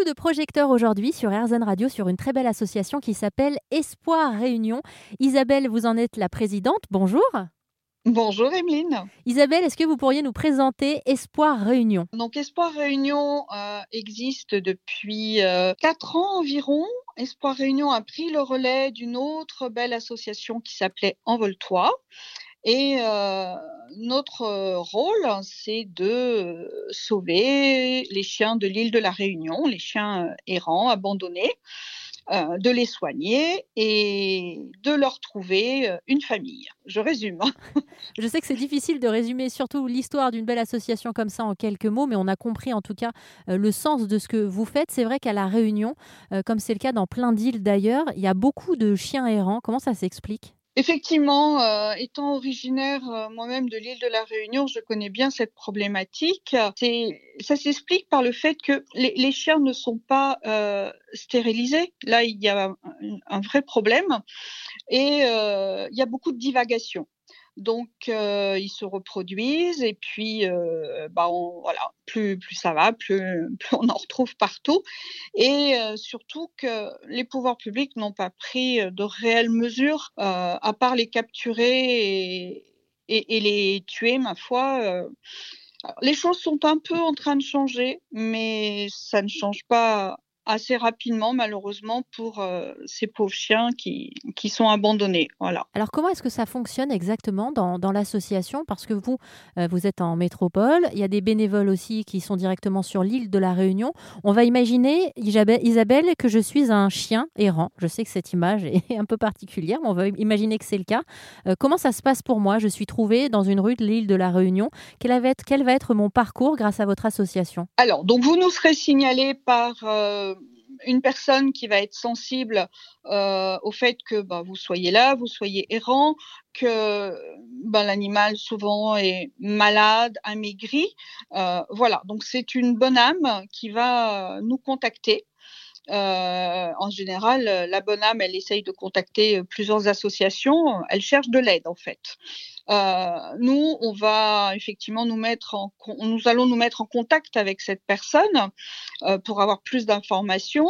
Coup de projecteur aujourd'hui sur RZN Radio sur une très belle association qui s'appelle Espoir Réunion. Isabelle, vous en êtes la présidente. Bonjour. Bonjour Emeline. Isabelle, est-ce que vous pourriez nous présenter Espoir Réunion? Donc Espoir Réunion euh, existe depuis euh, quatre ans environ. Espoir Réunion a pris le relais d'une autre belle association qui s'appelait Envole-toi. Et euh, notre rôle, c'est de sauver les chiens de l'île de la Réunion, les chiens errants, abandonnés. Euh, de les soigner et de leur trouver euh, une famille. Je résume. Je sais que c'est difficile de résumer surtout l'histoire d'une belle association comme ça en quelques mots, mais on a compris en tout cas euh, le sens de ce que vous faites. C'est vrai qu'à La Réunion, comme c'est le cas dans plein d'îles d'ailleurs, il y a beaucoup de chiens errants. Comment ça s'explique? Effectivement, euh, étant originaire euh, moi-même de l'île de la Réunion, je connais bien cette problématique. Ça s'explique par le fait que les, chiens ne sont pas euh, stérilisés. Là, il y a un, vrai problème et il y a beaucoup de divagation. Donc, ils se reproduisent et puis, bah, voilà, plus, plus ça va, plus, on en retrouve partout. Et surtout que les pouvoirs publics n'ont pas pris de réelles mesures, à part les capturer et, les tuer, ma foi. les choses sont un peu en train de changer, mais ça ne change pas assez rapidement, malheureusement, pour euh, ces pauvres chiens qui, qui sont abandonnés. Voilà. Alors, comment est-ce que ça fonctionne exactement dans, dans l'association? Parce que vous, euh, vous êtes en métropole, il y a des bénévoles aussi qui sont directement sur l'île de la Réunion. On va imaginer, Isabelle, que je suis un chien errant. Je sais que cette image est un peu particulière, mais on va imaginer que c'est le cas. Euh, comment ça se passe pour moi? Je suis trouvée dans une rue de l'île de la Réunion. Quel va, être, quel va être mon parcours grâce à votre association? Alors, donc vous nous serez signalé par une personne qui va être sensible euh, au fait que bah, vous soyez là, vous soyez errant, que bah, l'animal souvent est malade, amaigri. Euh, voilà, donc c'est une bonne âme qui va nous contacter. Euh, en général, la bonne âme, elle essaye de contacter plusieurs associations. Elle cherche de l'aide, en fait. Euh, nous, on va effectivement nous mettre en, nous allons nous mettre en contact avec cette personne euh, pour avoir plus d'informations.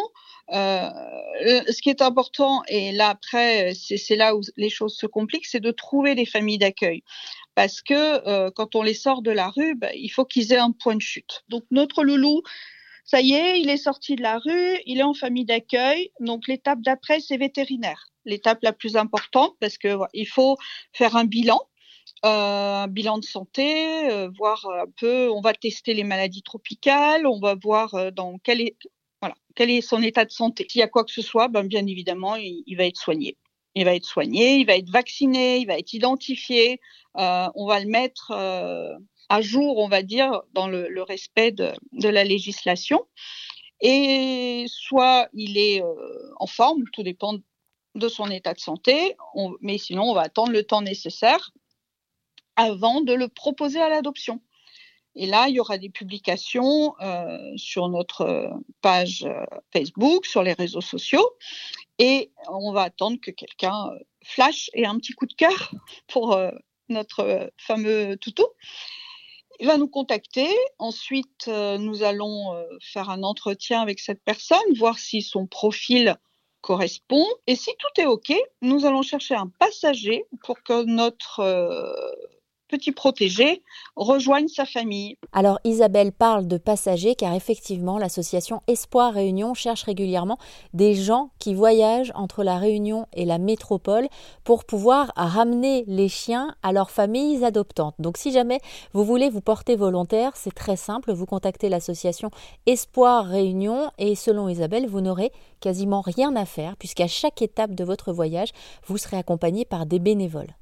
Euh, ce qui est important, et là après, c'est là où les choses se compliquent, c'est de trouver des familles d'accueil. Parce que quand on les sort de la rue, ben, il faut qu'ils aient un point de chute. Donc notre loulou, ça y est, il est sorti de la rue, il est en famille d'accueil. Donc l'étape d'après, c'est vétérinaire. L'étape la plus importante parce que il faut faire un bilan un bilan de santé, euh, voir un peu, on va tester les maladies tropicales, on va voir euh, dans quel est, voilà, quel est son état de santé. S'il y a quoi que ce soit, ben, bien évidemment, il, va être soigné. Il va être soigné, il va être vacciné, il va être identifié. Euh, on va le mettre à jour, on va dire, dans le, respect de, la législation. Et soit il est en forme, tout dépend de son état de santé, mais sinon on va attendre le temps nécessaire avant de le proposer à l'adoption. Et là, il y aura des publications euh, sur notre page euh, Facebook, sur les réseaux sociaux, et on va attendre que quelqu'un euh, flash et un petit coup de cœur pour notre fameux toutou. Il va nous contacter. Ensuite, nous allons faire un entretien avec cette personne, voir si son profil correspond. Et si tout est OK, nous allons chercher un passager pour que notre petit protégé rejoigne sa famille. Alors Isabelle parle de passagers car effectivement l'association Espoir Réunion cherche régulièrement des gens qui voyagent entre la Réunion et la métropole pour pouvoir ramener les chiens à leurs familles adoptantes. Donc si jamais vous voulez vous porter volontaire, c'est très simple, vous contactez l'association Espoir Réunion et selon Isabelle, vous n'aurez quasiment rien à faire puisqu'à chaque étape de votre voyage, vous serez accompagné par des bénévoles.